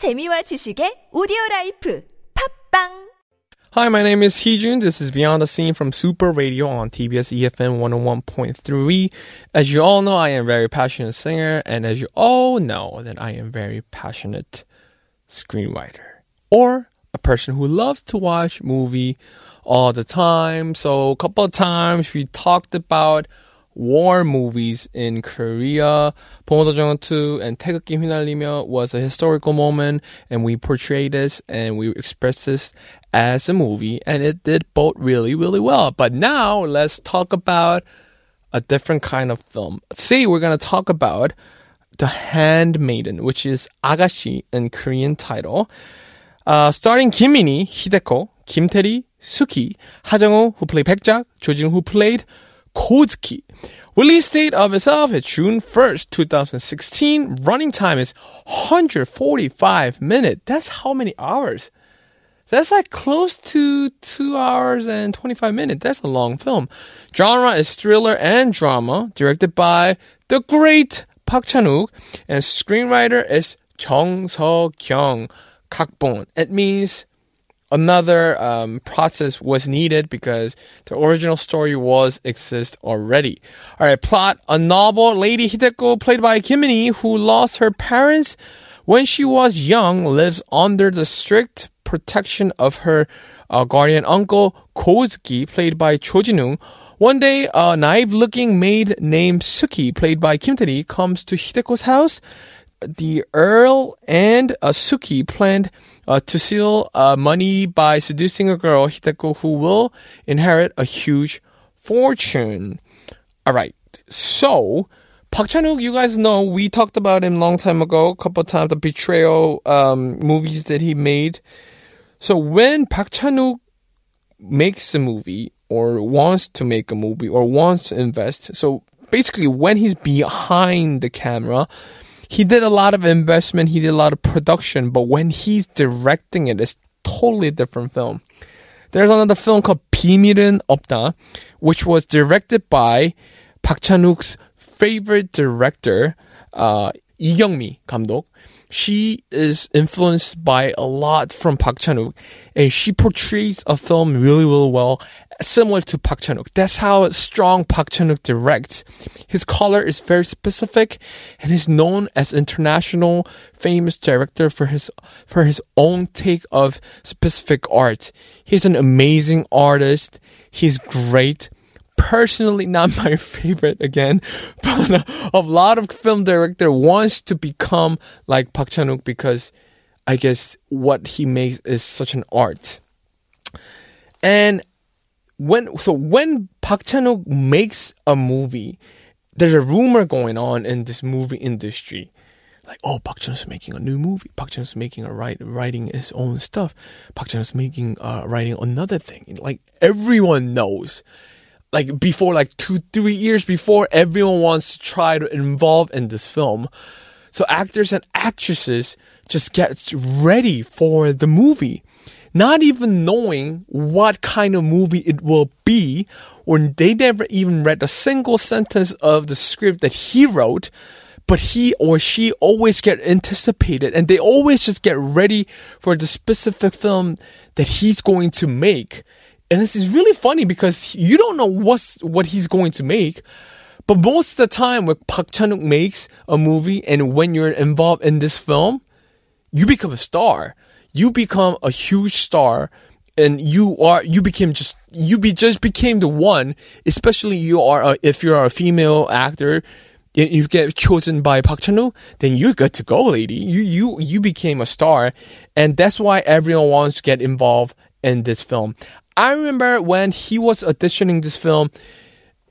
재미와 지식의 오디오 라이프 팝빵 Hi, my name is Heejun. This is Beyond the Scene from Super Radio on TBS EFM 101.3. As you all know, I am a very passionate singer, and as you all know, that I am very passionate screenwriter or a person who loves to watch movie all the time. So a couple of times we talked about war movies in Korea. 봉오도정원 2 and 태극기 휘날리며 was a historical moment and we portrayed this and we expressed this as a movie and it did both really, really well. But now let's talk about a different kind of film. Today we're going to talk about The Handmaiden, which is Agashi in Korean title. Uh, starring Kim Min-hee, Hideko, Kim Tae-ri, Suki, Ha who played Baekjak, Jo Jin who played Kozuki. Release date of itself is June 1st, 2016. Running time is 145 minutes. That's how many hours? That's like close to 2 hours and 25 minutes. That's a long film. Genre is thriller and drama, directed by the great Park Chan-wook, and screenwriter is Jung So-kyung. Kakbon. It means another um, process was needed because the original story was exist already. All right, plot: a noble Lady Hideko, played by Kim Min-hee, who lost her parents when she was young, lives under the strict protection of her uh, guardian uncle Kozuki, played by Cho Jin-woong. One day, a naive-looking maid named Suki, played by Kim Tae-ri, comes to Hideko's house. The Earl and Suki planned uh, to steal uh, money by seducing a girl, Hideko, who will inherit a huge fortune. All right. So, Park Chan-wook, you guys know we talked about him long time ago, a couple times, the betrayal um, movies that he made. So when Park Chan-wook makes a movie or wants to make a movie or wants to invest, so basically when he's behind the camera, he did a lot of investment, he did a lot of production, but when he's directing it, it's totally a different film. There's another film called 비밀은 없다, which was directed by Park Chan-wook's favorite director, uh, Lee Kyung-mi 감독. She is influenced by a lot from Park Chan-wook, and she portrays a film really, really well, similar to Park Chan-wook. That's how strong Park Chan-wook directs. His color is very specific, and he's known as international famous director for his for his own take of specific art. He's an amazing artist. He's great personally not my favorite again, but uh, a lot of film director wants to become like Park Chan-wook because I guess what he makes is such an art. And when so when Park Chan-wook makes a movie, there's a rumor going on in this movie industry. Like, oh, Park Chan-wook's making a new movie. Park Chan-wook's making a write, writing his own stuff. Park Chan-wook's making uh, writing another thing. Like everyone knows like before like two three years before everyone wants to try to involve in this film so actors and actresses just get ready for the movie not even knowing what kind of movie it will be or they never even read a single sentence of the script that he wrote but he or she always get anticipated and they always just get ready for the specific film that he's going to make and this is really funny because you don't know what's what he's going to make. But most of the time when Park Chan-wook makes a movie and when you're involved in this film, you become a star. You become a huge star and you are you became just you be just became the one especially you are a, if you're a female actor and you get chosen by Park Chan-wook, then you're good to go, lady. You you you became a star, and that's why everyone wants to get involved in this film. I remember when he was auditioning this film,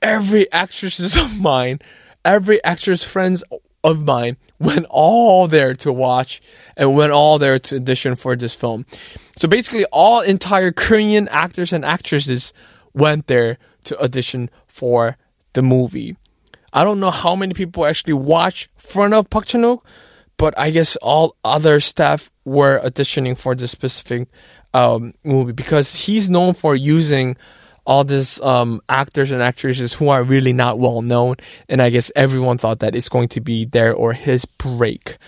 every actress of mine, every actress friends of mine went all there to watch and went all there to audition for this film. So basically, all entire Korean actors and actresses went there to audition for the movie. I don't know how many people actually watched front of Park Chan-wook, but I guess all other staff were auditioning for this specific um, movie because he's known for using all these um, actors and actresses who are really not well known. And I guess everyone thought that it's going to be their or his break.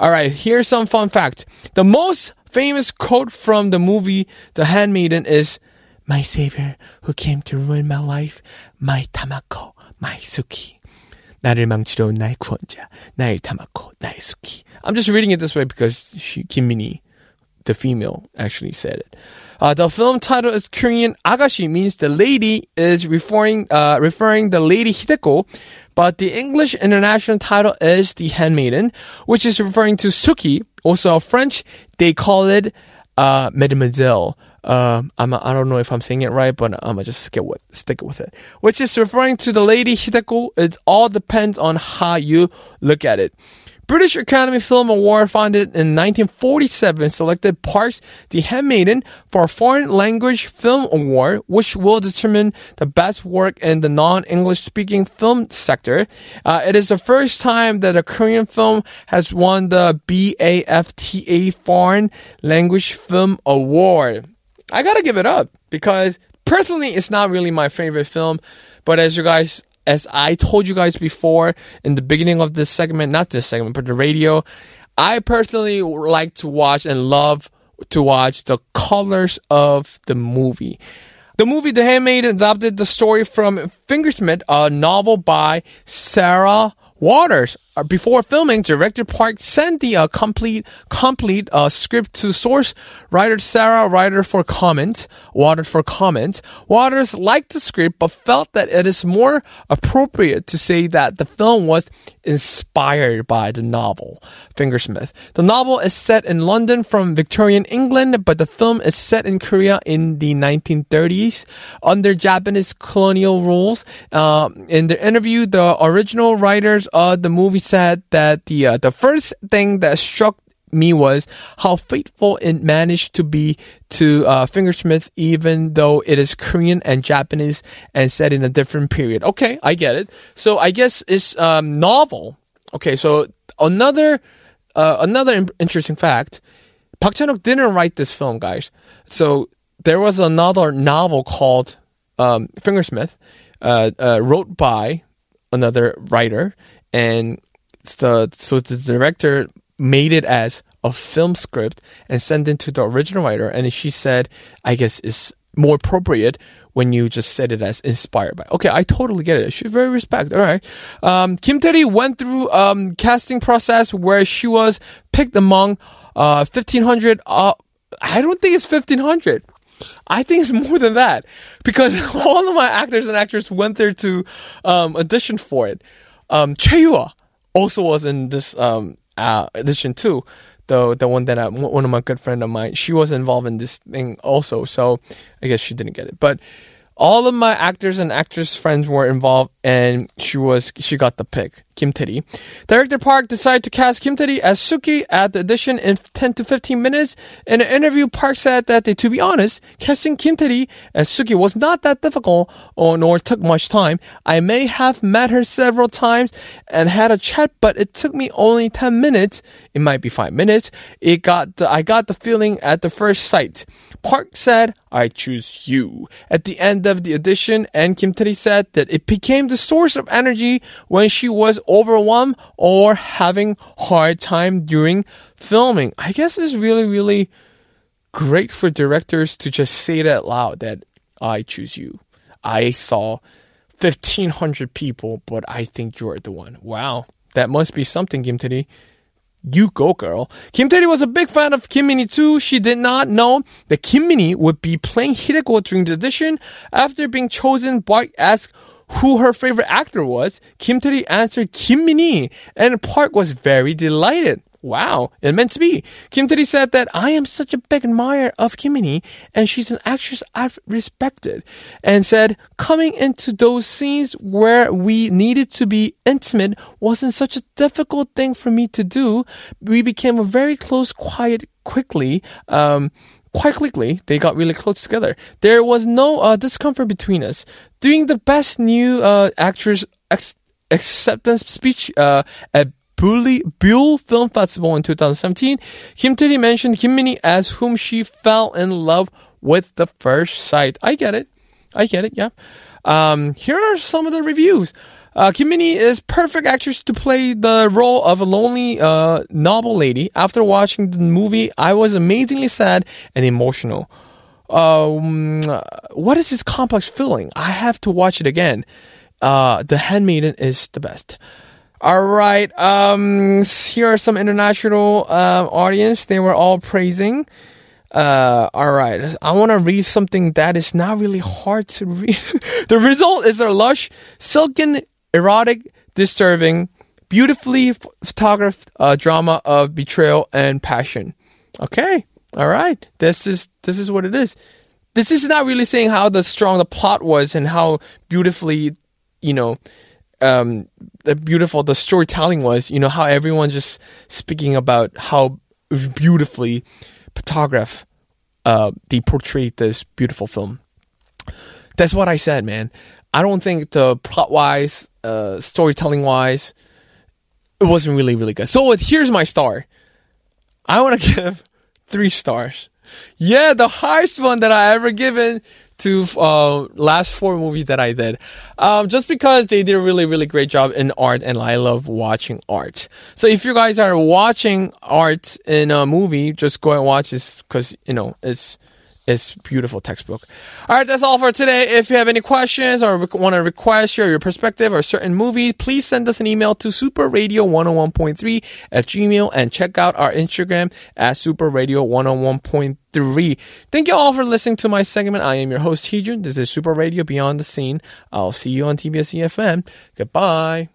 All right, here's some fun fact. The most famous quote from the movie The Handmaiden is My savior who came to ruin my life, my Tamako, my Suki. 나를 망치러 나의 구원자, 나의 나의 I'm just reading it this way because she, Kim Min-hee the female, actually said it. Uh, the film title is Korean Agashi means the lady is referring, uh, referring the lady Hideko, but the English international title is The Handmaiden, which is referring to Suki. Also French, they call it, uh, Mademoiselle. Um, I'm, I don't know if I'm saying it right, but I'm gonna just stick with, stick with it. Which is referring to the lady Hideko. It all depends on how you look at it. British Academy Film Award founded in 1947 selected Parks The Handmaiden for a Foreign Language Film Award, which will determine the best work in the non-English speaking film sector. Uh, it is the first time that a Korean film has won the BAFTA Foreign Language Film Award. I gotta give it up because personally, it's not really my favorite film, but as you guys as I told you guys before in the beginning of this segment, not this segment, but the radio, I personally like to watch and love to watch the colors of the movie. The movie The Handmaiden adapted the story from Fingersmith, a novel by Sarah Waters. Uh, before filming, director Park sent the uh, complete complete uh, script to source writer Sarah Ryder for comment. Waters for comment. Waters liked the script but felt that it is more appropriate to say that the film was inspired by the novel Fingersmith. The novel is set in London from Victorian England, but the film is set in Korea in the 1930s under Japanese colonial rules. Uh, in the interview, the original writers of the movie said that the uh, the first thing that struck me was how faithful it managed to be to uh, Fingersmith, even though it is Korean and Japanese and set in a different period. Okay, I get it. So I guess it's um, novel. Okay, so another uh, another interesting fact: Park Chan-wook didn't write this film, guys. So there was another novel called um, Fingersmith, uh, uh, wrote by another writer, and the so the director made it as a film script and sent it to the original writer, and she said, "I guess it's more appropriate." When you just said it as inspired by. Okay, I totally get it. She very respect. All right. Um, Kim Tae went through um, casting process where she was picked among uh, 1500. Uh, I don't think it's 1500. I think it's more than that because all of my actors and actresses went there to um, audition for it. Um, also was in this um, uh, edition too. The the one that I, one of my good friend of mine, she was involved in this thing also. So I guess she didn't get it, but all of my actors and actress friends were involved, and she was she got the pick. Kim Tae Director Park decided to cast Kim Tae as Suki at the audition in 10 to 15 minutes. In an interview, Park said that, they, to be honest, casting Kim Tae as Suki was not that difficult or nor took much time. I may have met her several times and had a chat, but it took me only 10 minutes. It might be five minutes. It got the, I got the feeling at the first sight. Park said, I choose you. At the end of the audition, and Kim Tae said that it became the source of energy when she was overwhelmed or having hard time during filming. I guess it's really, really great for directors to just say that loud that I choose you. I saw 1500 people, but I think you're the one. Wow. That must be something, Kim Tae. You go, girl. Kim Tae was a big fan of Kim Min-hee too. She did not know that Kim Min-hee would be playing Hideko during the audition. After being chosen, Park asked who her favorite actor was. Kim Tae answered Kim Min-hee, and Park was very delighted. Wow, it meant to be. Kim Tae said that I am such a big admirer of Kim Min-hee, and she's an actress I've respected, and said coming into those scenes where we needed to be intimate wasn't such a difficult thing for me to do. We became a very close, quiet, quickly. Um, quite quickly, they got really close together. There was no uh, discomfort between us. Doing the best new uh, actress ex- acceptance speech uh, at Buil Film Festival in 2017, Kim Tae mentioned Kim Min-hee as whom she fell in love with the first sight. I get it. I get it, yeah. Um, here are some of the reviews. Uh, Kim Min-hee is perfect actress to play the role of a lonely uh, noble lady. After watching the movie, I was amazingly sad and emotional. Um, what is this complex feeling? I have to watch it again. Uh, the Handmaiden is the best. All right. Um, here are some international uh, audience. They were all praising. Uh, all right. I want to read something that is not really hard to read. the result is a lush, silken, erotic, disturbing, beautifully photographed uh, drama of betrayal and passion. Okay. All right. This is this is what it is. This is not really saying how the strong the plot was and how beautifully, you know, um, the beautiful the storytelling was. You know how everyone just speaking about how beautifully photograph uh, they portrayed this beautiful film. That's what I said, man. I don't think the plot wise, uh, storytelling wise, it wasn't really really good. So here's my star. I want to give three stars. Yeah, the highest one that I ever given to uh, last four movies that I did. Um, just because they did a really, really great job in art and I love watching art. So if you guys are watching art in a movie, just go and watch this because, you know, it's, it's beautiful textbook. All right, that's all for today. If you have any questions or want to request share your perspective or certain movie, please send us an email to superradio101.3 at gmail and check out our Instagram at superradio101.3. Thank you all for listening to my segment. I am your host, Heejun. This is Super Radio Beyond the Scene. I'll see you on TBS EFM. Goodbye.